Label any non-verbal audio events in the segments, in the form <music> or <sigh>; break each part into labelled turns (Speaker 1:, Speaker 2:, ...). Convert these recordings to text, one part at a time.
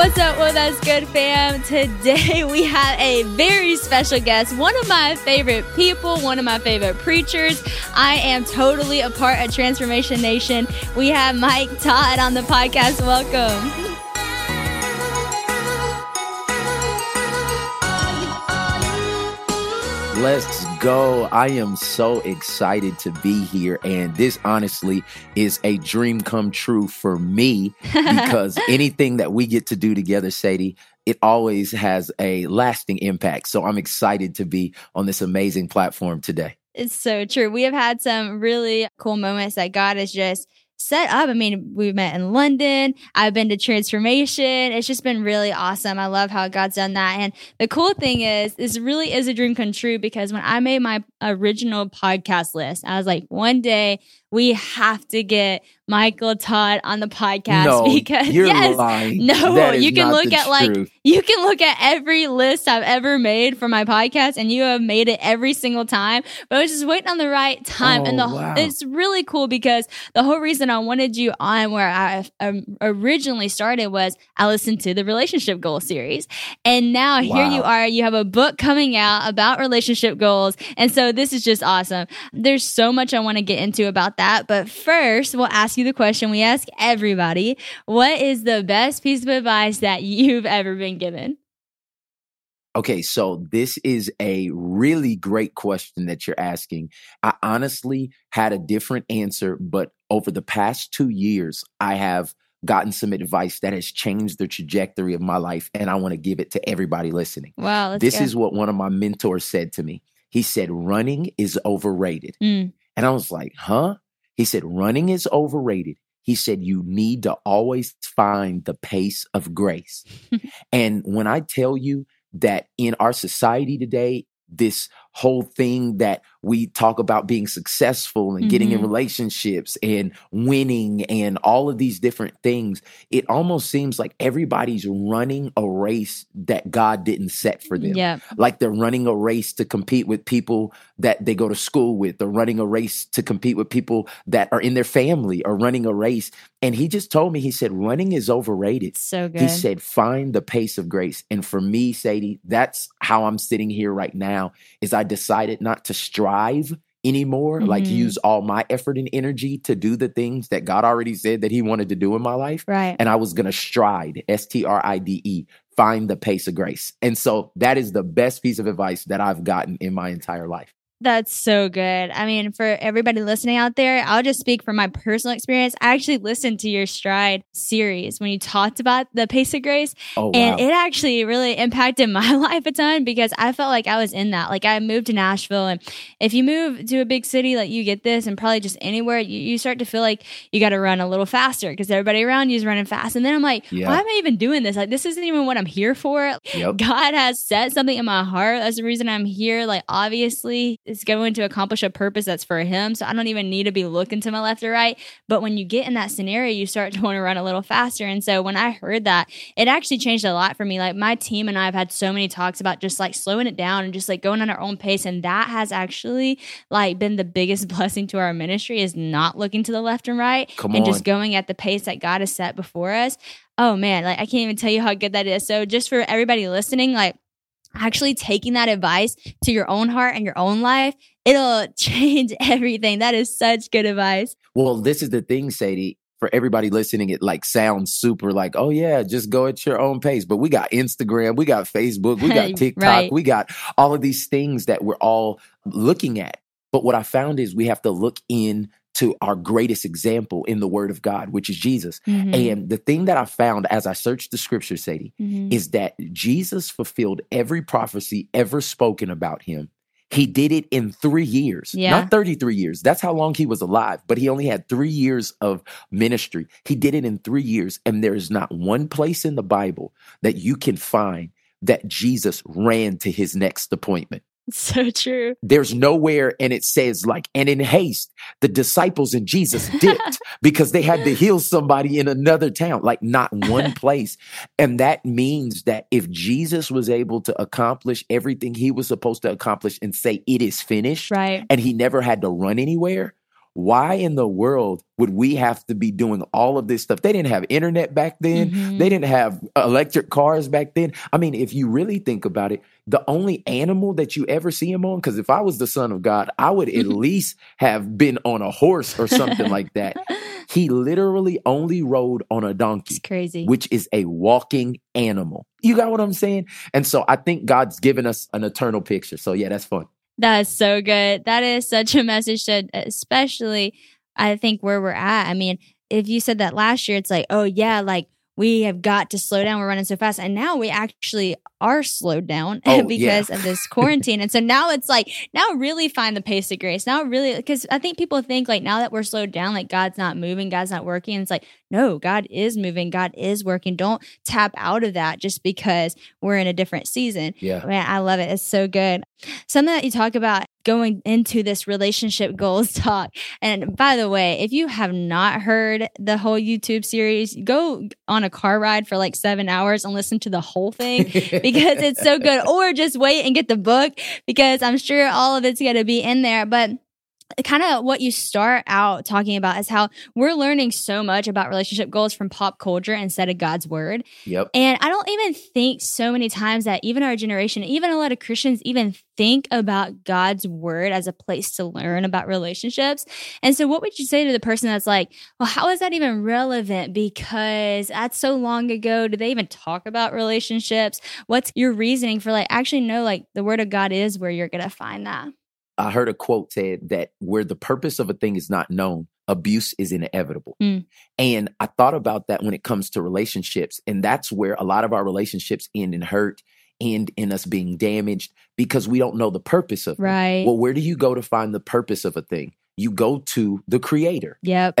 Speaker 1: What's up with us, good fam? Today <laughs> we have a very special guest, one of my favorite people, one of my favorite preachers. I am totally a part of Transformation Nation. We have Mike Todd on the podcast. Welcome.
Speaker 2: Let's go. I am so excited to be here. And this honestly is a dream come true for me <laughs> because anything that we get to do together, Sadie, it always has a lasting impact. So I'm excited to be on this amazing platform today.
Speaker 1: It's so true. We have had some really cool moments that God has just set up. I mean, we met in London. I've been to Transformation. It's just been really awesome. I love how God's done that. And the cool thing is, this really is a dream come true because when I made my original podcast list, I was like, one day we have to get Michael Todd on the podcast
Speaker 2: no, <laughs>
Speaker 1: because
Speaker 2: you're
Speaker 1: yes,
Speaker 2: lying.
Speaker 1: no, you can look at
Speaker 2: truth.
Speaker 1: like you can look at every list I've ever made for my podcast, and you have made it every single time. But I was just waiting on the right time,
Speaker 2: oh,
Speaker 1: and the
Speaker 2: wow.
Speaker 1: it's really cool because the whole reason I wanted you on where I um, originally started was I listened to the relationship goal series, and now wow. here you are. You have a book coming out about relationship goals, and so this is just awesome. There's so much I want to get into about that, but first we'll ask you the question we ask everybody: What is the best piece of advice that you've ever been given?
Speaker 2: Okay, so this is a really great question that you're asking. I honestly had a different answer, but over the past two years, I have gotten some advice that has changed the trajectory of my life, and I want to give it to everybody listening.
Speaker 1: Wow.
Speaker 2: this
Speaker 1: go.
Speaker 2: is what one of my mentors said to me. He said, Running is overrated.
Speaker 1: Mm.
Speaker 2: And I was like, Huh? He said, Running is overrated. He said, You need to always find the pace of grace. <laughs> and when I tell you that in our society today, this whole thing that we talk about being successful and mm-hmm. getting in relationships and winning and all of these different things, it almost seems like everybody's running a race that God didn't set for them.
Speaker 1: Yeah.
Speaker 2: Like they're running a race to compete with people that they go to school with. They're running a race to compete with people that are in their family or running a race. And he just told me, he said, running is overrated.
Speaker 1: So good.
Speaker 2: He said, find the pace of grace. And for me, Sadie, that's how I'm sitting here right now is I decided not to strive anymore, mm-hmm. like use all my effort and energy to do the things that God already said that He wanted to do in my life.
Speaker 1: Right.
Speaker 2: And I was going to stride, S T R I D E, find the pace of grace. And so that is the best piece of advice that I've gotten in my entire life.
Speaker 1: That's so good. I mean, for everybody listening out there, I'll just speak from my personal experience. I actually listened to your Stride series when you talked about the pace of grace.
Speaker 2: Oh, wow.
Speaker 1: And it actually really impacted <laughs> my life a ton because I felt like I was in that. Like I moved to Nashville and if you move to a big city, like you get this and probably just anywhere, you, you start to feel like you got to run a little faster because everybody around you is running fast. And then I'm like,
Speaker 2: Yeah.
Speaker 1: why am I even doing this? Like this isn't even what I'm here for.
Speaker 2: Yep. <laughs>
Speaker 1: God has set something in my heart. That's the reason I'm here. Like obviously it's going to accomplish a purpose that's for him. So I don't even need to be looking to my left or right. But when you get in that scenario, you start <laughs> to want to run a little faster. And so when I heard that, it actually changed a lot for me. Like my team and I have had so many talks about just like slowing it down and just like going on our own pace. And that has actually like been the biggest <laughs> blessing to our ministry is not looking to the left and right
Speaker 2: Come
Speaker 1: and
Speaker 2: on.
Speaker 1: just going at the pace that God has set before us. Oh man, like I can't even tell you how good that is. So just for everybody listening, like actually taking that advice to your own heart and your own life, it'll <laughs> change everything. That is such good advice.
Speaker 2: Well, this is the thing, Sadie. For everybody listening, it like sounds super like, oh yeah, just go at your own pace. But we got Instagram, we got Facebook, we got <laughs> TikTok,
Speaker 1: Right.
Speaker 2: we got all of these things that we're all looking at. But what I found is we have to look in to our greatest example in the Word of God, which is Jesus.
Speaker 1: Mhm.
Speaker 2: And the thing that I found as I searched the scripture, Sadie,
Speaker 1: Mhm.
Speaker 2: is that Jesus fulfilled every prophecy ever spoken about him. He did it in three years,
Speaker 1: Yeah.
Speaker 2: not 33 years. That's how long he was alive, but he only had three years of ministry. He did it in three years. And there is not one place in the Bible that you can find that Jesus ran to his next appointment. <laughs>
Speaker 1: So true.
Speaker 2: There's nowhere, and it says, like, and in haste, the disciples and Jesus dipped <laughs> because they had to heal somebody in another town, like, not one <laughs> place. And that means that if Jesus was able to accomplish everything he was supposed to accomplish and say, it is finished,
Speaker 1: Right.
Speaker 2: and he never had to run anywhere, why in the world would we have to be doing all of this stuff? They didn't have internet back then.
Speaker 1: Mhm.
Speaker 2: They didn't have electric cars back then. I mean, if you really think about it, the only animal that you ever see him on, because if I was the son of God, I would at <laughs> least have been on a horse or something like that. <laughs> He literally only rode on a donkey
Speaker 1: it's crazy.
Speaker 2: which is a walking animal. You got what I'm saying? And so I think God's given us an eternal picture. So yeah, that's fun.
Speaker 1: That is so good. That is such a message to, especially, I think where we're at. I mean, if you said that last year, it's like, oh, yeah, like we have got to slow down. We're running so fast. And now we actually are slowed down <laughs>
Speaker 2: Oh,
Speaker 1: because
Speaker 2: yeah.
Speaker 1: of this <laughs> quarantine. and so now it's like, now really find the pace of grace. Now, really, because I think people think like now that we're slowed down, like God's not moving, God's not working. And it's like, no, God is moving, God is working. Don't tap out of that just because we're in a different season.
Speaker 2: Yeah.
Speaker 1: Man, I love it. It's so good. Something that you talk about going into this relationship goals <laughs> talk. And by the way, if you have not heard the whole YouTube series, go on a car ride for like seven hours and listen to the whole thing <laughs> because it's so good. Or just wait and get the book because I'm sure all of it's going to be in there. But kind of what you start out talking about is how we're learning so much about relationship goals from pop culture instead of God's word.
Speaker 2: Yep.
Speaker 1: And I don't even think so many times that even our generation, even a lot of Christians, even think about God's word as a place to learn about relationships. And so, what would you say to the person that's like, well, how is that even relevant? Because that's so long ago. Do they even talk about relationships? What's your reasoning for like, actually, no, like the word of God is where you're going to find that?
Speaker 2: I heard a quote said that where the purpose of a thing is not known, abuse is inevitable.
Speaker 1: Mm.
Speaker 2: And I thought about that when it comes to relationships. And that's where a lot of our relationships end in hurt, end in us being damaged because we don't know the purpose of it.
Speaker 1: Right.
Speaker 2: Well, where do you go to find the purpose of a thing? You go to the creator.
Speaker 1: yep.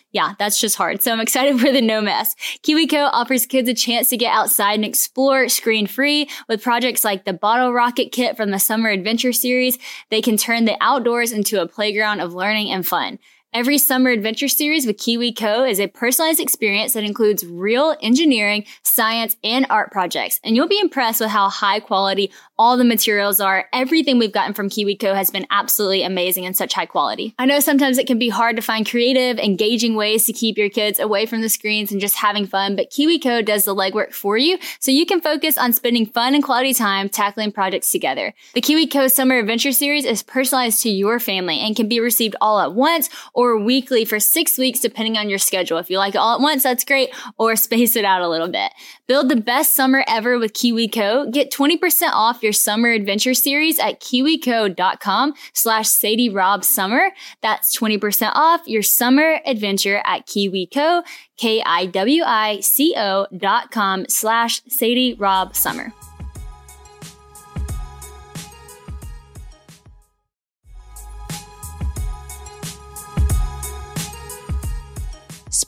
Speaker 3: yeah, that's just hard. So I'm excited <laughs> for the no mess. KiwiCo offers kids a chance to get outside and explore screen free with projects like the bottle rocket kit from the summer adventure series. They can turn the outdoors into a playground of learning and fun. Every summer adventure series with KiwiCo is a personalized experience that includes real engineering, science, and art projects. And you'll be impressed with how high quality all the materials are. Everything we've gotten from KiwiCo has been absolutely amazing and such high quality. I know sometimes it can be hard to find creative, engaging ways to keep your kids away from the screens and just having fun, but KiwiCo does the legwork for you so you can focus on spending fun and quality time tackling projects together. The KiwiCo Summer Adventure Series is personalized to your family and can be received all at once or weekly for six weeks, depending on your schedule. If you like it all at once, that's great, or space it out a little bit. Build the best summer ever with KiwiCo. Get 20% off your summer adventure series at kiwico.com slash Sadie Rob Summer. That's 20% off your summer adventure at KiwiCo, K-I-W-I-C-O dot com slash Sadie Rob Summer.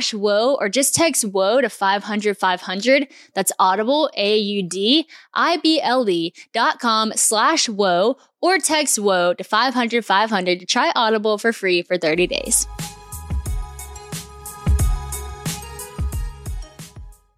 Speaker 3: slash whoa or just text whoa to 500 500. That's audible, A-U-D, I-B-L-E dot com slash whoa or text whoa to 500 500 to try Audible for free for 30 days.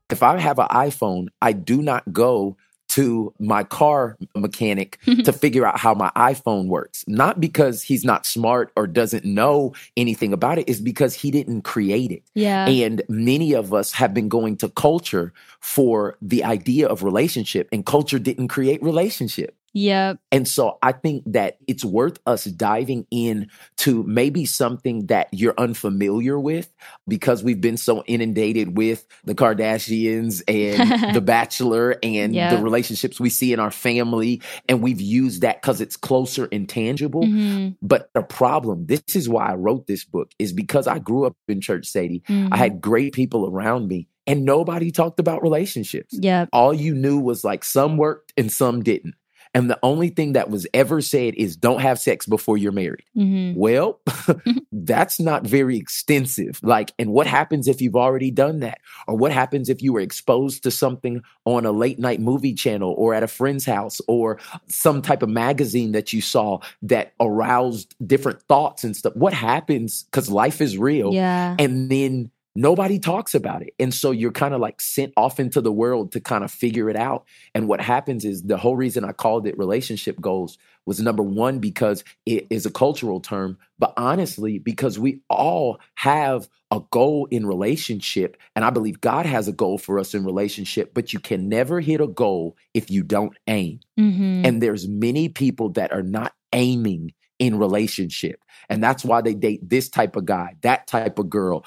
Speaker 2: If I have an iPhone, I do not go to my car mechanic to <laughs> figure out how my iPhone works. Not because he's not smart or doesn't know anything about it, is because he didn't create it.
Speaker 1: Yeah.
Speaker 2: And many of us have been going to culture for the idea of relationship, and culture didn't create relationship.
Speaker 1: Yep.
Speaker 2: And so I think that it's worth us diving in to maybe something that you're unfamiliar with because we've been so inundated with the Kardashians and <laughs> The Bachelor and
Speaker 1: Yeah.
Speaker 2: the relationships we see in our family. And we've used that because it's closer and tangible.
Speaker 1: Mhm.
Speaker 2: But the problem, this is why I wrote this book, is because I grew up in church, Sadie.
Speaker 1: Mhm.
Speaker 2: I had great people around me and nobody talked about relationships
Speaker 1: Yeah.
Speaker 2: all you knew was like some worked and some didn't. And the only thing that was ever said is don't have sex before you're married.
Speaker 1: hmm
Speaker 2: Well, <laughs> <laughs> that's not very extensive. Like, and what happens if you've already done that? Or what happens if you were exposed to something on a late night movie channel or at a friend's house or some type of magazine that you saw that aroused different thoughts and stuff? What happens? Because life is real
Speaker 1: Yeah.
Speaker 2: and then nobody talks about it. And so you're kind of like sent off into the world to kind of figure it out. And what happens is the whole reason I called it relationship goals was number one, because it is a cultural term, but honestly, because we all have a goal in relationship. And I believe God has a goal for us in relationship, but you can never hit a goal if you don't aim.
Speaker 1: hmm
Speaker 2: And there's many people that are not aiming in relationship. And that's why they date this type of guy, that type of girl,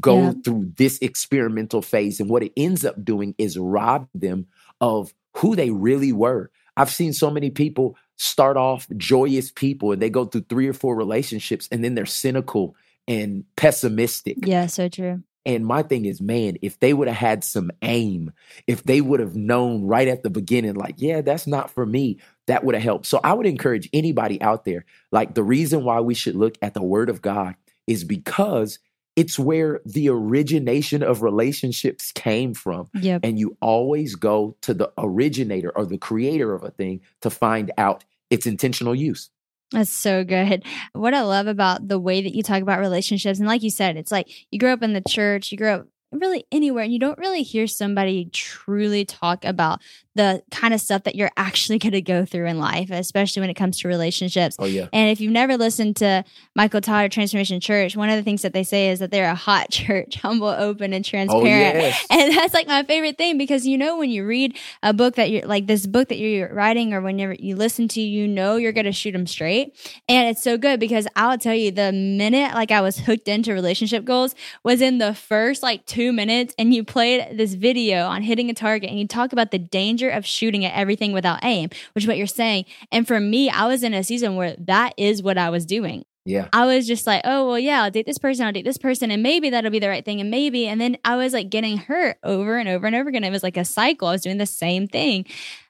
Speaker 2: go
Speaker 1: Yeah.
Speaker 2: through this experimental phase. And what it ends up doing is rob them of who they really were. I've seen so many people start off joyous people and they go through three or four relationships and then they're cynical and pessimistic.
Speaker 1: yeah. So true.
Speaker 2: And my thing is, man, if they would have had some aim, if they would have known right at the beginning, like, yeah, that's not for me, that would have helped. So I would encourage anybody out there, like, the reason why we should look at the Word of God is because it's where the origination of relationships came from.
Speaker 1: Yep.
Speaker 2: And you always go to the originator or the creator of a thing to find out its intentional use.
Speaker 1: That's so good. What I love about the way that you talk about relationships, and like you said, it's like you grew up in the church, you grew up really anywhere, and you don't really hear somebody truly talk about the kind of stuff that you're actually <laughs> going to go through in life, especially when it comes to relationships.
Speaker 2: Oh, yeah.
Speaker 1: And if you've never listened to Michael Todd or Transformation Church, one of the things that they say is that they're a hot <laughs> church, humble, open, and transparent.
Speaker 2: Oh,
Speaker 1: transparent.
Speaker 2: yes. <laughs>
Speaker 1: And that's like my favorite thing because you know when you read a book that you're like this book that you're writing or whenever you listen to, you know you're gonna shoot them straight. And it's so good because I'll tell you the minute like I was hooked into relationship goals was in the first like two minutes and you played this video on hitting a target and you talk about the danger of shooting at everything without aim, which is what you're saying. And for me, I was in a season where that is what I was doing.
Speaker 2: Yeah.
Speaker 1: I was just like, oh, well, yeah, I'll date this person, I'll date this person, and maybe that'll be the right thing. And maybe, and then I was like getting hurt over and over and over again. It was like a cycle. I was doing the same thing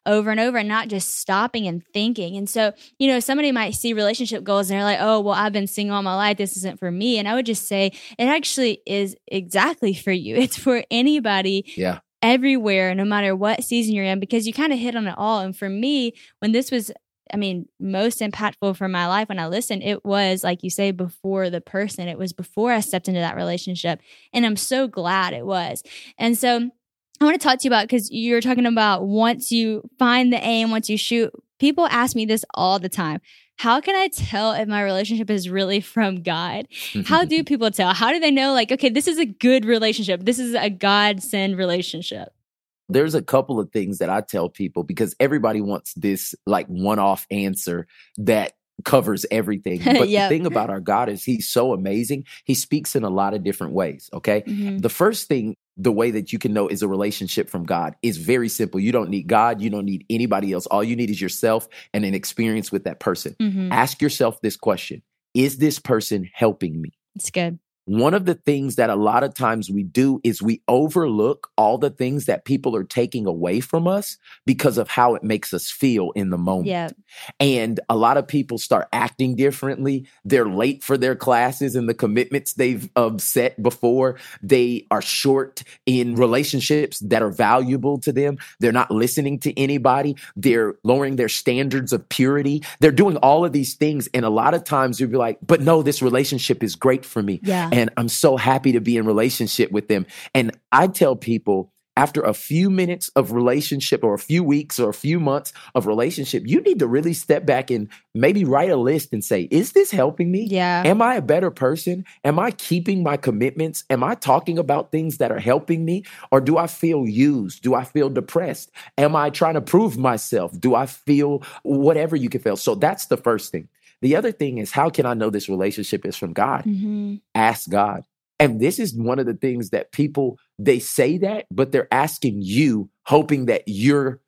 Speaker 1: over and over and not just stopping and thinking. And so, you know, somebody might see relationship goals and they're like, oh, well, I've been single all my life. This isn't for me. And I would just say, it actually is exactly for you. <laughs> It's for anybody.
Speaker 2: Yeah.
Speaker 1: Everywhere, no matter what season you're in, because you kind of hit on it all. And for me, when this was I mean, most impactful for my life when I listened, it was like you say before the person. It was before I stepped into that relationship. And I'm so glad it was. And so I want to talk to you about because you're talking about once you find the aim, once you shoot, people ask me this all the time. How can I tell if my relationship is really <laughs> from God? How do <laughs> people tell? How do they know, like, okay, this is a good relationship? This is a God send relationship?
Speaker 2: there's a couple of things that I tell people because everybody wants this like one off answer that covers everything. <laughs> But
Speaker 1: Yep.
Speaker 2: the thing about our God is he's so amazing. He speaks in a lot of different ways. Okay.
Speaker 1: Mhm.
Speaker 2: The first thing, the way that you can know is a relationship from God is very simple. You don't need God. You don't need anybody else. All you need is yourself and an experience with that person.
Speaker 1: Mhm.
Speaker 2: Ask yourself this question Is this person helping me?
Speaker 1: It's good.
Speaker 2: One of the things that a lot of times we do is we overlook all the things that people are taking away from us because of how it makes us feel in the moment. And a lot of people start acting differently. They're late for their classes and the commitments they've um, set before. They are short in relationships that are valuable to them. They're not listening to anybody. They're lowering their standards of purity. They're doing all of these things. And a lot of times you'll be like, but no, this relationship is great for me
Speaker 1: Yeah.
Speaker 2: and I'm so happy to be in relationship with them. And I tell people after a few minutes of relationship or a few weeks or a few months of relationship, you need to really step back and maybe write a list and say, is this helping me?
Speaker 1: Yeah.
Speaker 2: Am I a better person? Am I keeping my commitments? Am I talking about things that are helping me? Or do I feel used? Do I feel depressed? Am I trying to prove myself? Do I feel whatever you can feel? So that's the first thing. The other thing is, how can I know this relationship is from God?
Speaker 1: hmm
Speaker 2: ask God. And this is one of the things that people they say that, but they're asking you, hoping that you're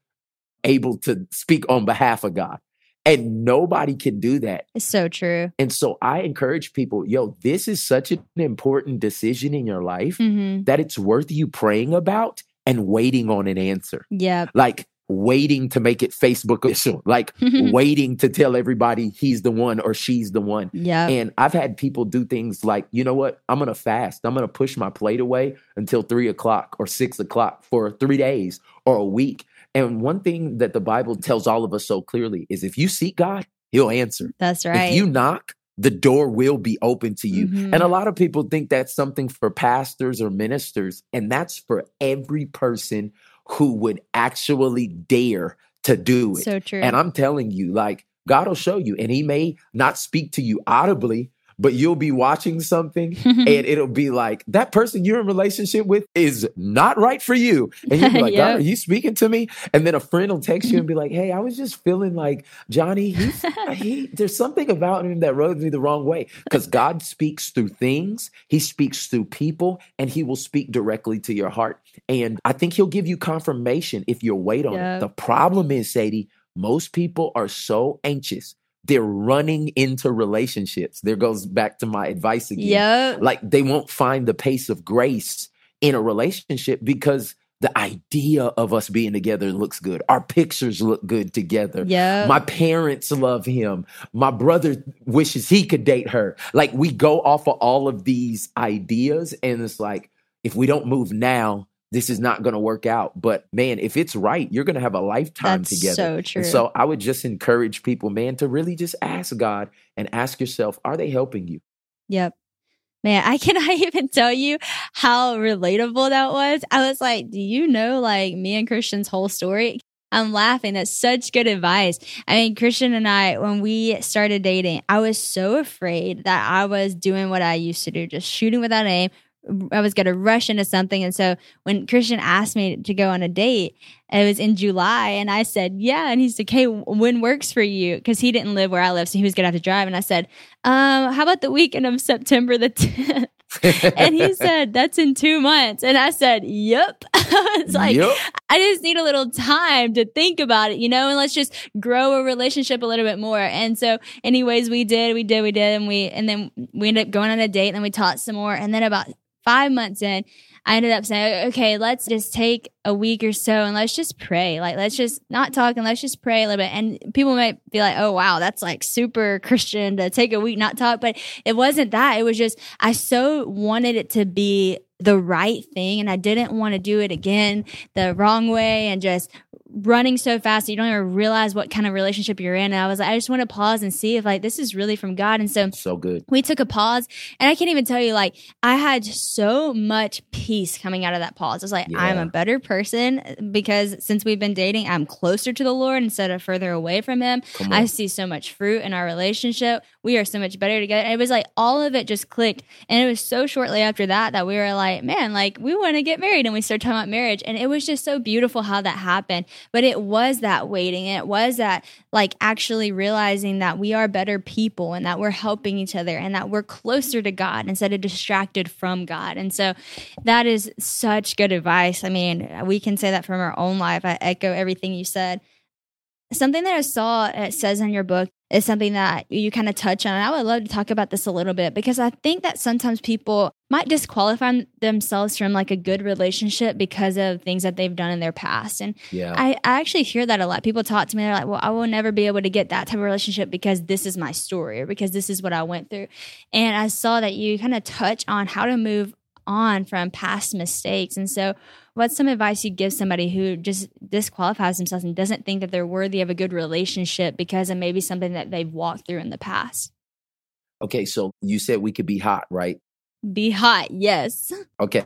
Speaker 2: able to speak on behalf of God. And nobody can do that.
Speaker 1: It's so true.
Speaker 2: And so I encourage people, yo, this is such an important decision in your life
Speaker 1: hmm
Speaker 2: that it's worth you praying about and waiting on an answer.
Speaker 1: Yeah.
Speaker 2: Like waiting to make it Facebook official, <laughs> like <laughs> waiting to tell everybody he's the one or she's the one.
Speaker 1: yeah.
Speaker 2: And I've had people do things like, you know what? I'm going to fast. I'm going to push my plate away until three o'clock or six o'clock for three days or a week. And one thing that the Bible tells all of us so clearly is if you seek God, he'll answer.
Speaker 1: That's right.
Speaker 2: If you knock, the door will be open to you.
Speaker 1: Mhm.
Speaker 2: And a lot of people think that's something for pastors or ministers. And that's for every person who would actually dare to do it.
Speaker 1: so true.
Speaker 2: And I'm telling you, like, God will show you, and He may not speak to you audibly, but you'll be watching something <laughs> and it'll be like, that person you're in relationship with is not right for you. And you'll be <laughs> like. God, are you speaking to me? And then a friend will text you and be like, hey, I was just feeling like Johnny, he's, <laughs> he, there's something about him that rubs me the wrong way. Because God speaks through things, He speaks through people, and He will speak directly to your heart. And I think He'll give you confirmation if you'll wait on
Speaker 1: Yeah.
Speaker 2: it. The problem is, Sadie, most people are so anxious. They're running into relationships. There goes back to my advice again.
Speaker 1: Yeah.
Speaker 2: Like they won't find the pace of grace in a relationship because the idea of us being together looks good. Our pictures look good together.
Speaker 1: Yeah.
Speaker 2: My parents love him. My brother wishes he could date her. Like we go off of all of these ideas, and it's like, if we don't move now, this is not going to work out. But man, if it's right, you're going to have a lifetime
Speaker 1: That's
Speaker 2: together.
Speaker 1: so true.
Speaker 2: And so I would just encourage people, man, to really just ask God and ask yourself, are they helping you?
Speaker 1: Yep. Man, I <laughs> cannot even tell you how relatable that was. I was like, do you know like me and Christian's whole story? I'm laughing. That's such good advice. I mean, Christian and I, when we started dating, I was so afraid that I was doing what I used to do, just shooting without aim. I was going to rush into something. And so when Christian asked me to go on a date, it was in July. And I said, yeah. And he's like, hey, when works for you? Because he didn't live where I live. So he was going to have to drive. And I said, um, how about the weekend of September the 10th? and he <laughs> said, That's in two months. And I said, Yep. it's <laughs> like, yep. I just need a little time to think about it, you know, and let's just grow a relationship a little bit more. And so, anyways, we did, we did, we did. And we, and then we ended up going on a date and then we talked some more. And then about five months in, I ended up saying, okay, let's just take a week or so and let's just pray. Like, let's just not talk and let's just pray a little bit. And people might be like, oh, wow, that's like super <laughs> Christian to take a week, not talk. But it wasn't that. It was just, I so wanted it to be the right thing and I didn't want to do it again the wrong way and just running so fast you don't even realize what kind of relationship you're in. And I was like, I just want to pause and see if like this is really from God. And so
Speaker 2: so good.
Speaker 1: We took a pause and I can't even tell you like I had so much peace coming out of that pause. I was like, yeah. I'm a better person because since we've been dating, I'm closer to the Lord instead of further away from him. I see so much fruit in our relationship. We are so much better together. And it was like all of it just clicked. And it was so shortly after that that we were like, man, like we want to get married and we started talking about marriage. And it was just so beautiful how that happened. But it was that waiting. It was that like actually realizing that we are better people and that we're helping each other and that we're closer to God instead of distracted from God. And so that is such good advice. I mean, we can say that from our own life. I echo everything you said. Something that I saw it says in your book is something that you kind of touch on. And I would love to talk about this a little bit because I think that sometimes people might disqualify themselves from like a good relationship because of things that they've done in their past. And yeah. I, I actually hear that a lot. People talk to me, they're like, well, I will never be able to get that type of relationship because this is my story or because this is what I went through. And I saw that you kind of touch on how to move on from past mistakes. And so, what's some advice you give somebody who just disqualifies themselves and doesn't think that they're worthy of a good relationship because of maybe something that they've walked through in the past?
Speaker 2: Okay, so you said we could be hot, right?
Speaker 1: Be hot, yes. <laughs>
Speaker 2: Okay,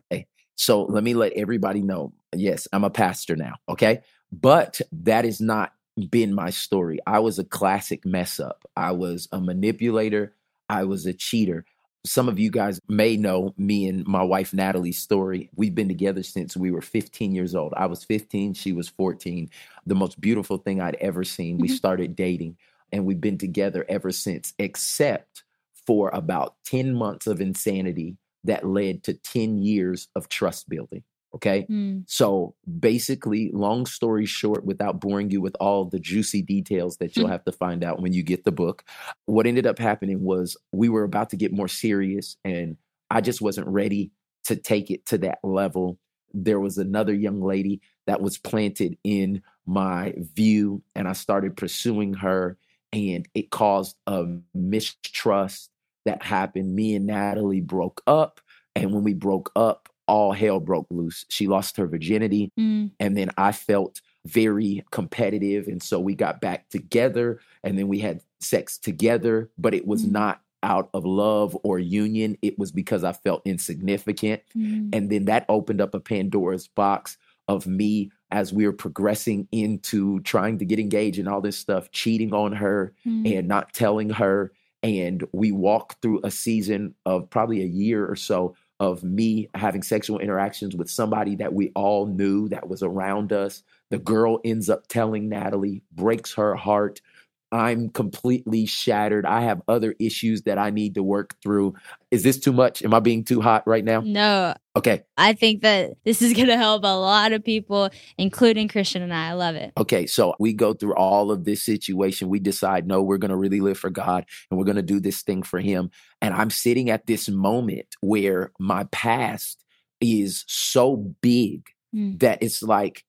Speaker 2: so let me let everybody know. Yes, I'm a pastor now, okay? But that is not been my story. I was a classic mess up. I was a manipulator. I was a cheater some of you guys may know me and my wife Natalie's story. We've been together since we were 15 years old. I was 15, she was 14. The most beautiful thing I'd ever seen. We mm-hmm. started dating and we've been together ever since, except for about 10 months of insanity that led to 10 years of trust building. Okay. Mm. So basically, long story short, without boring you with all the juicy details that you'll mm. <laughs> have to find out when you get the book, what ended up happening was we were about to get more serious and I just wasn't ready to take it to that level. There was another young lady that was planted in my view, and I started pursuing her, and it caused a mistrust that happened. Me and Natalie broke up. And when we broke up, all hell broke loose. She lost her virginity. Mm. And then I felt very competitive. And so we got back together and then we had sex together, but it was mm. not out of love or union. It was because I felt insignificant. Mm. And then that opened up a Pandora's box of me as we were progressing into trying to get engaged and all this stuff, cheating on her mm. and not telling her. And we walked through a season of probably a year or so of me having sexual interactions with somebody that we all knew that was around us. The girl ends up telling Natalie, breaks her heart. I'm completely shattered. I have other issues that I need to work through. Is this too much? Am I being too hot right now?
Speaker 1: No.
Speaker 2: Okay.
Speaker 1: I think that this is going to help a lot of people, including Christian and I. I love it.
Speaker 2: Okay. So we go through all of this situation. We decide, no, we're going to really live for God and we're going to do this thing for Him. And I'm sitting at this moment where my past is so big mm. that it's like,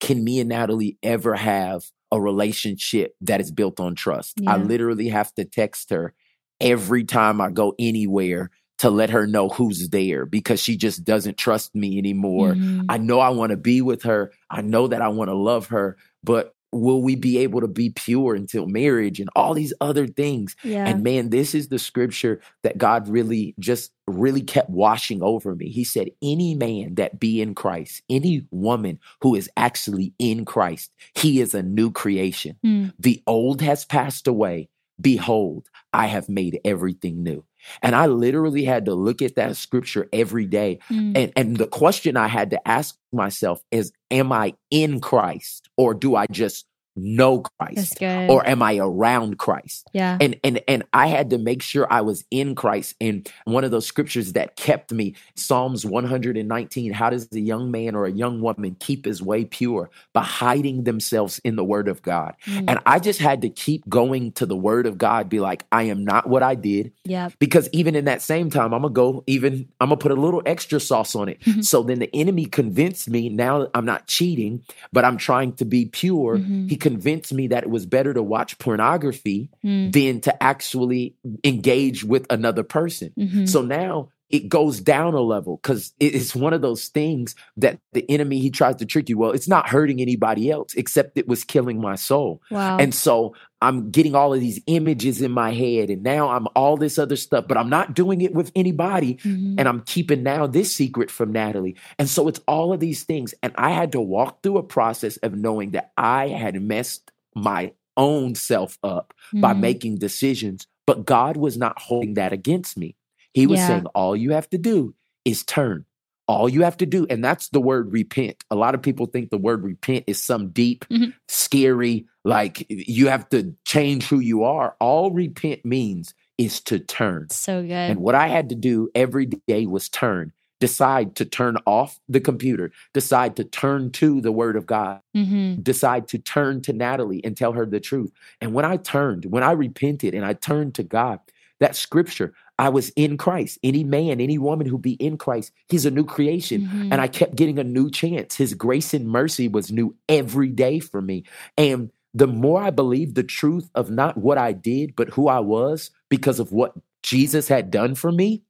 Speaker 2: can me and Natalie ever have a relationship that is built on trust. Yeah. I literally have to text her every time I go anywhere to let her know who's there because she just doesn't trust me anymore. Mm-hmm. I know I want to be with her. I know that I want to love her, but will we be able to be pure until marriage and all these other things? Yeah. and man this is the scripture that god really just really kept washing over me. He said any man that be in christ any woman who is actually in christ he is a new creation. Mm. the old has passed away. Behold i have made everything new and I literally had to look at that scripture every day. Mm. And, and the question I had to ask myself is, am I in Christ or do I just know Christ or am I around Christ?
Speaker 1: yeah.
Speaker 2: and and and I had to make sure I was in Christ. And one of those scriptures that kept me, Psalms 119. How does a young man or a young woman keep his way pure by hiding themselves in the Word of God?
Speaker 1: Mm.
Speaker 2: And I just had to keep going to the Word of God, be like, I am not what I did,
Speaker 1: Yeah.
Speaker 2: because even in that same time, I'm gonna go even I'm gonna put a little extra sauce on it. <laughs>
Speaker 1: Mhm.
Speaker 2: so then the enemy convinced me now I'm not cheating, but I'm trying to be pure.
Speaker 1: Mhm.
Speaker 2: He convinced me that it was better to watch pornography
Speaker 1: Mm.
Speaker 2: than to actually engage with another person.
Speaker 1: Mhm.
Speaker 2: So now it goes down a level because it's one of those things that the enemy he tries to trick you. Well, it's not hurting anybody else except it was killing my soul.
Speaker 1: wow.
Speaker 2: And so I'm getting all of these images in my head, and now I'm all this other stuff, but I'm not doing it with anybody.
Speaker 1: Mhm.
Speaker 2: And I'm keeping now this secret from Natalie. And so it's all of these things. And I had to walk through a process of knowing that I had messed my own self up by
Speaker 1: Mhm.
Speaker 2: making decisions, but God was not holding that against me. He was
Speaker 1: Yeah.
Speaker 2: saying, all you have to do is turn. All you have to do, and that's the word repent. A lot of people think the word repent is some deep,
Speaker 1: Mhm.
Speaker 2: scary, like you have to change who you are. All repent means is to turn.
Speaker 1: so good.
Speaker 2: And what I had to do every day was turn, decide to turn off the computer, decide to turn to the word of God,
Speaker 1: hmm
Speaker 2: decide to turn to Natalie and tell her the truth. And when I turned, when I repented and I turned to God, that scripture, I was in Christ. Any man, any woman who be in Christ, he's a new creation.
Speaker 1: Mhm.
Speaker 2: And I kept getting a new chance. His grace and mercy was new every day for me. And the more I believed the truth of not what I did, but who I was because of what Jesus had done for me,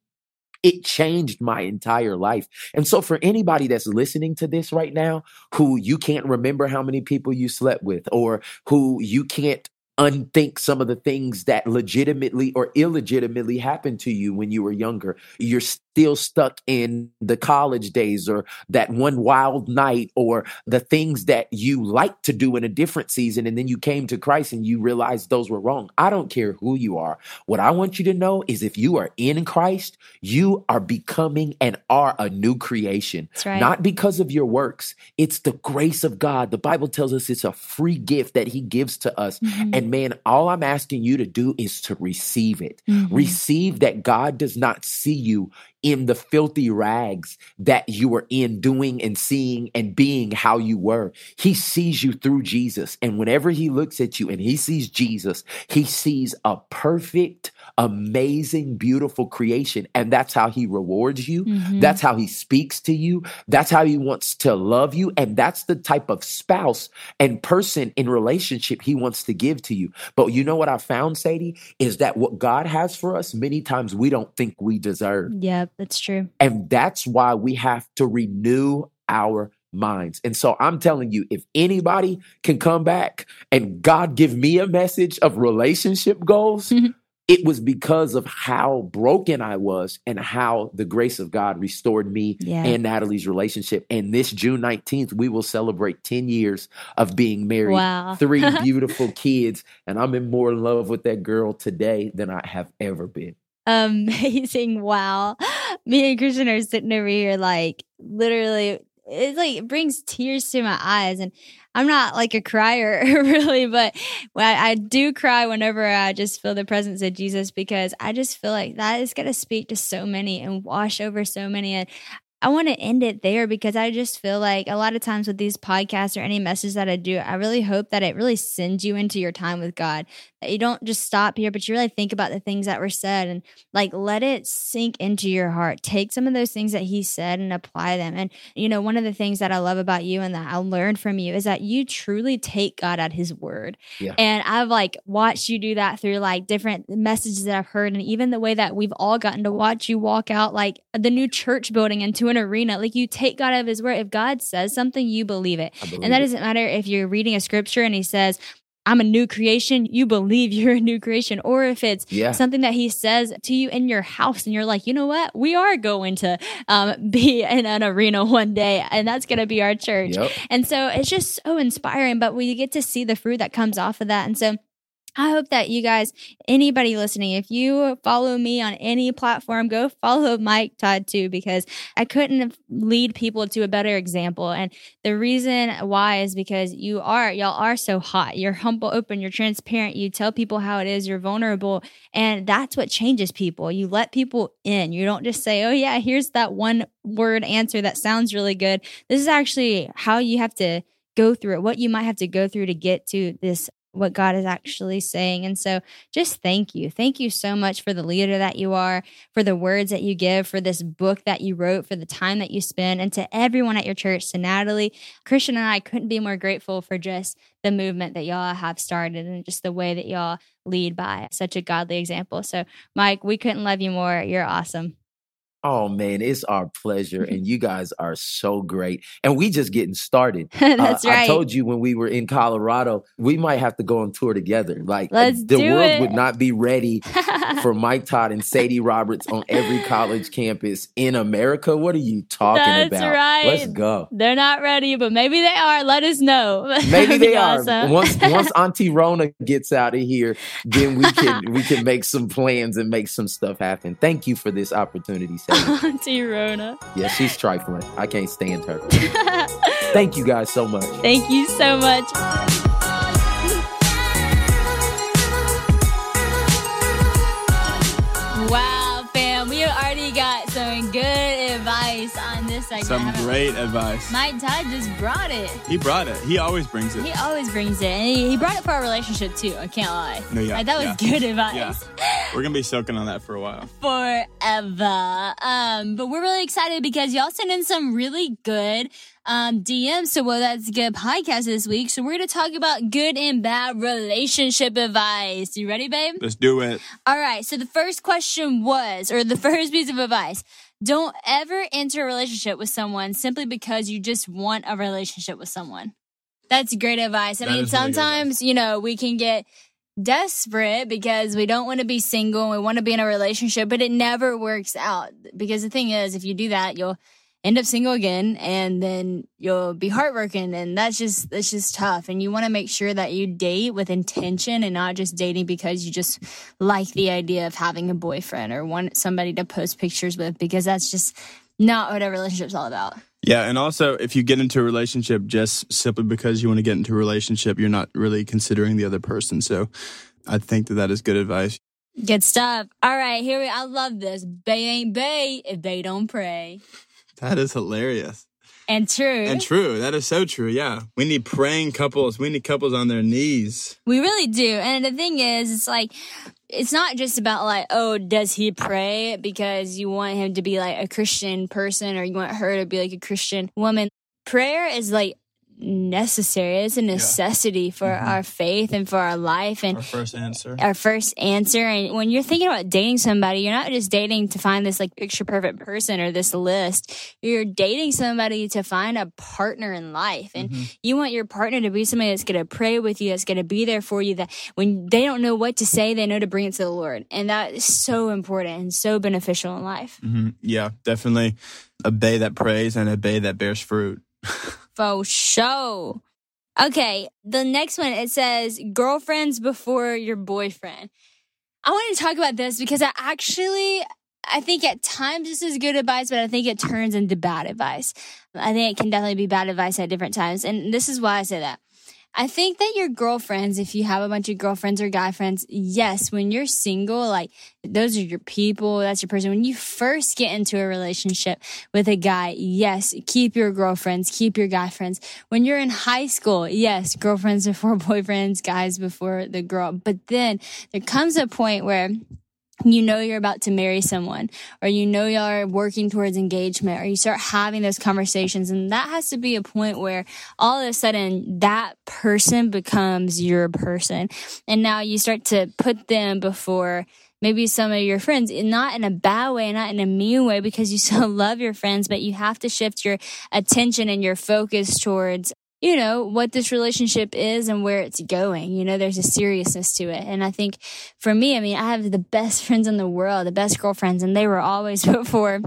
Speaker 2: it changed my entire life. And so, for anybody that's listening to this right now, who you can't remember how many people you slept with, or who you can't unthink some of the things that legitimately or illegitimately happened to you when you were younger, you're still stuck in the college days or that one wild night or the things that you like to do in a different season. And then you came to Christ and you realized those were wrong. I don't care who you are. What I want you to know is if you are in Christ, you are becoming and are a new creation.
Speaker 1: That's right.
Speaker 2: Not because of your works. It's the grace of God. The Bible tells us it's a free gift that He gives to us.
Speaker 1: Mhm.
Speaker 2: And man, all I'm asking you to do is to receive it.
Speaker 1: Mhm.
Speaker 2: Receive that God does not see you in the filthy rags that you were in doing and seeing and being how you were. He sees you through Jesus. And whenever he looks at you and he sees Jesus, he sees a perfect, amazing, beautiful creation. And that's how he rewards you.
Speaker 1: Mhm.
Speaker 2: That's how he speaks to you. That's how he wants to love you. And that's the type of spouse and person in relationship he wants to give to you. But you know what I found, Sadie, is that what God has for us, many times we don't think we deserve.
Speaker 1: Yep, that's true.
Speaker 2: And that's why we have to renew our minds. And so I'm telling you, if anybody can come back and God give me a message of relationship goals, <laughs> it was because of how broken I was and how the grace of God restored me
Speaker 1: Yeah.
Speaker 2: and Natalie's relationship. And this June 19th, we will celebrate 10 years of being married.
Speaker 1: Wow. <laughs>
Speaker 2: Three beautiful kids, and I'm in more love with that girl today than I have ever been.
Speaker 1: Um, <laughs> amazing. Wow. Me and Christian are sitting over here like literally it's like it brings tears to my eyes and I'm not like a crier <laughs> really, but I, I do cry whenever I just feel the presence of Jesus because I just feel like that is going to speak to so many and wash over so many. And I want to end it there because I just feel like a lot of times with these podcasts or any message that I do, I really hope that it really sends you into your time with God. That you don't just stop here, but you really think about the things that were said and like let it sink into your heart. Take some of those things that He said and apply them. And, you know, one of the things that I love about you and that I learned from you is that you truly take God at His word.
Speaker 2: Yeah.
Speaker 1: And I've like watched you do that through like different messages that I've heard, and even the way that we've all gotten to watch you walk out like the new church building into an arena. Like you take God out of His word. If God says something, you believe it.
Speaker 2: Believe
Speaker 1: And that
Speaker 2: it.
Speaker 1: doesn't matter if you're reading a scripture and He says, I'm a new creation, you believe <laughs> you're a new creation. Or if it's
Speaker 2: Yeah.
Speaker 1: something that he says to you in your house and you're like, you know what? We are going to um, <laughs> be in an arena one day and that's going to be our church.
Speaker 2: Yep.
Speaker 1: And so it's just so inspiring, but we get to see the fruit that comes off of that. And so
Speaker 3: I hope that you guys, anybody listening, if you follow me on any platform, go follow Mike Todd too, because I couldn't lead people to a better example. And the reason why is because you are, y'all are so hot. You're humble, open, you're transparent. You tell people how it is, you're vulnerable. And that's what changes people. You let people in. You don't just say, oh, yeah, here's that one word answer that sounds really good. This is actually how you have to go through it, what you might have to go through to get to this what God is actually saying. And so just thank you. Thank you so much for the leader that you are, for the words that you give, for this book that you wrote, for the time that you spend, and to everyone at your church, to Natalie. Christian and I couldn't be more grateful for just the movement that y'all have started and just the way that y'all lead by such a godly example. So, Mike, we couldn't love you more. You're awesome.
Speaker 2: Oh man, it's our pleasure, and you guys are so great. And we just getting started. <laughs>
Speaker 3: That's
Speaker 2: uh,
Speaker 3: right.
Speaker 2: I told you when we were in Colorado, we might have to go on tour together. Like
Speaker 3: Let's
Speaker 2: the world
Speaker 3: it.
Speaker 2: would not be ready <laughs> for Mike Todd and Sadie Robertson on every college campus in America. What are you talking
Speaker 3: That's
Speaker 2: about?
Speaker 3: right.
Speaker 2: Let's go.
Speaker 3: They're not ready, but maybe they are. Let us know. <laughs>
Speaker 2: Maybe they are.
Speaker 3: awesome.
Speaker 2: Once once Auntie Rona gets out of here, then we can we can make some plans and make some stuff happen. Thank you for this opportunity, Sadie. <laughs>
Speaker 3: Auntie Rona.
Speaker 2: Yeah, she's trifling. I can't stand her. <laughs> Thank you guys so much.
Speaker 3: Thank you so much. Wow, fam, we already got some good advice on this segment.
Speaker 4: Some great advice.
Speaker 3: Mike Todd just brought it.
Speaker 4: He brought it. He always brings it.
Speaker 3: He always brings it. And he, he brought it for our relationship too. I can't lie.
Speaker 4: No, yeah,
Speaker 3: Like, that was
Speaker 4: yeah.
Speaker 3: good advice.
Speaker 4: Yeah. We're gonna be soaking on that for a while. <laughs>
Speaker 3: forever. Um, but we're really excited because y'all sent in some really good um DMs to Whoa That's a Good podcast this week. So we're gonna talk about good and bad relationship advice. You ready, babe?
Speaker 4: Let's do it.
Speaker 3: All right. So the first question was, or the <laughs> first piece of advice. Don't ever enter a relationship with someone simply because you just want a relationship with someone. That's great advice. I
Speaker 4: That
Speaker 3: mean, sometimes, you know, we can get desperate because we don't want to be single and we want to be in a relationship, but it never works out. Because the thing is, if you do that, you'll end up single again and then you'll be heartbroken and that's just that's just tough and you want to make sure that you date with intention and not just dating because you just like the idea of having a boyfriend or want somebody to post pictures with because that's just not what a relationship's all about.
Speaker 4: Yeah, and also if you get into a relationship just simply because you want to get into a relationship, you're not really considering the other person. So I think that that is good advice.
Speaker 3: Good stuff. All right, here we I love this. Bae ain't bae if they don't pray.
Speaker 4: That is hilarious.
Speaker 3: And true.
Speaker 4: And true. That is so true. Yeah. We need praying couples. We need couples on their knees.
Speaker 3: We really do. And the thing is, it's like, it's not just about like, oh, does he pray because you want him to be like a Christian person or you want her to be like a Christian woman. Prayer is like necessary. It's a necessity for
Speaker 4: Mhm.
Speaker 3: our faith and for our life and
Speaker 4: Our first answer.
Speaker 3: our first answer. And when you're thinking about dating somebody, you're not just dating to find this like picture perfect person or this list. You're dating somebody to find a partner in life. And
Speaker 4: Mhm.
Speaker 3: you want your partner to be somebody that's going to pray with you, that's going to be there for you, that when they don't know what to say, they know to bring it to the Lord. And that is so important and so beneficial in life.
Speaker 4: hmm Yeah, definitely a bae that prays and a bae that bears fruit. <laughs>
Speaker 3: For sure. Okay, the next one it says girlfriends before your boyfriend. I want to talk about this because I actually I think at times this is good advice, but I think it turns into bad advice. I think it can definitely be bad advice at different times. And this is why I say that. I think that your girlfriends, if you have a bunch of girlfriends or guy friends, yes, when you're single, like those are your people, that's your person. When you first get into a relationship with a guy, yes, keep your girlfriends, keep your guy friends. When you're in high school, yes, girlfriends before <laughs> boyfriends, guys before the girl. But then there comes a point where you know you're about to marry someone or you know y'all are working towards engagement or you start having those conversations and that has to be a point where all of a sudden that person becomes your person. And now you start to put them before maybe some of your friends not in a bad way not in a mean way because you still <laughs> love your friends but you have to shift your attention and your focus towards you know, what this relationship is and where it's going. You know, there's a seriousness to it. And I think for me, I mean, I have the best <laughs> friends in the world, the best girlfriends, and they were always <laughs> before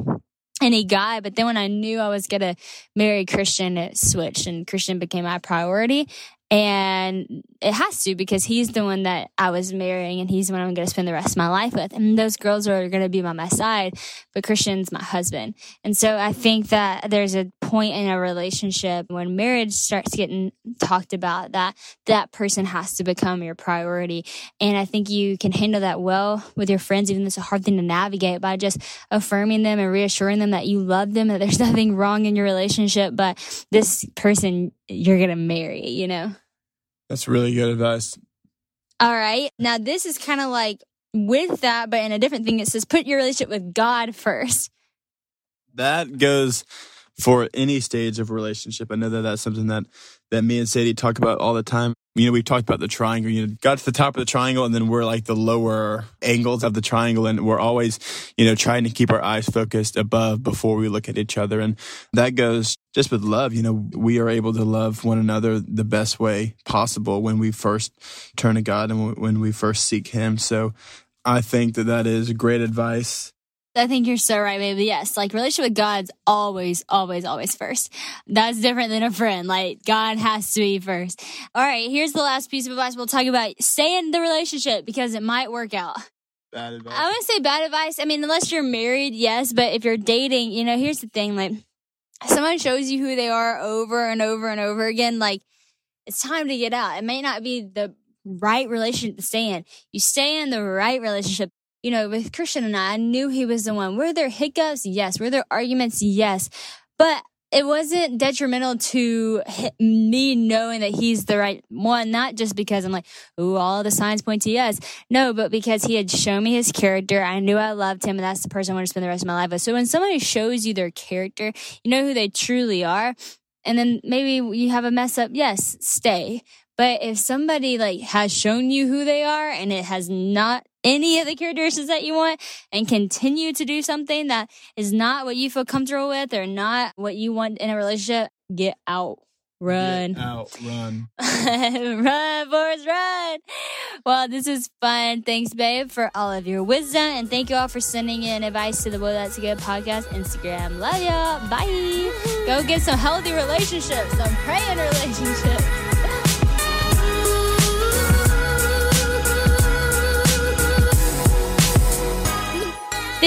Speaker 3: any guy. But then when I knew I was going to marry Christian, it switched and Christian became my priority. And it has to because he's the one that I was marrying and he's the one I'm going to spend the rest of my life with. And those girls are going to be by my side, but Christian's my husband. And so I think that there's a point in a relationship when marriage starts getting talked about that that person has to become your priority. And I think you can handle that well with your friends, even though it's a hard thing to navigate by just affirming them and reassuring them that you love them, that there's <laughs> nothing wrong in your relationship, but this person you're going to marry, you know?
Speaker 4: That's really good advice.
Speaker 3: All right. Now, this is kind of like with that, but in a different thing. It says put your relationship with God first.
Speaker 4: That goes for any stage of relationship. I know that that's something that that me and Sadie talk about all the time. You know, we've talked about the triangle. You know, got to the top of the triangle, and then we're like the lower angles of the triangle, and we're always, you know, trying to keep our eyes focused above before we look at each other. And that goes just with love. You know, we are able to love one another the best way possible when we first turn to God and when we first seek Him. So I think that that is great advice
Speaker 3: I think you're so right, baby. Yes, like relationship with God's always, always, always first. That's different than a friend. Like God has to be first. All right, here's the last piece of advice we'll talk about. Stay in the relationship because it might work out.
Speaker 4: Bad advice.
Speaker 3: I wouldn't say bad advice. I mean, unless you're married, yes. But if you're dating, you know, here's the thing: like, someone shows you who they are over and over and over again, like, it's time to get out. It may not be the right relationship to stay in. You stay in the right relationship you know, with Christian and I, I knew he was the one. Were there hiccups? Yes. Were there arguments? Yes. But it wasn't detrimental to me knowing that he's the right one, not just because I'm like, oh, all the signs point to yes. No, but because he had shown me his character. I knew I loved him, and that's the person I want to spend the rest of my life with. So when somebody shows you their character, you know who they truly are. And then maybe you have a mess up. Yes, stay. But if somebody like has shown you who they are and it has not any of the characteristics that you want and continue to do something that is not what you feel comfortable with or not what you want in a relationship, get out. Run.
Speaker 4: Get out, run. <laughs>
Speaker 3: run, Forrest, run. Well, this is fun. Thanks, babe, for all of your wisdom. And thank you all for sending in advice to the Whoa That's a Good podcast Instagram. Love ya. Bye. Go get some healthy relationships, some praying relationships.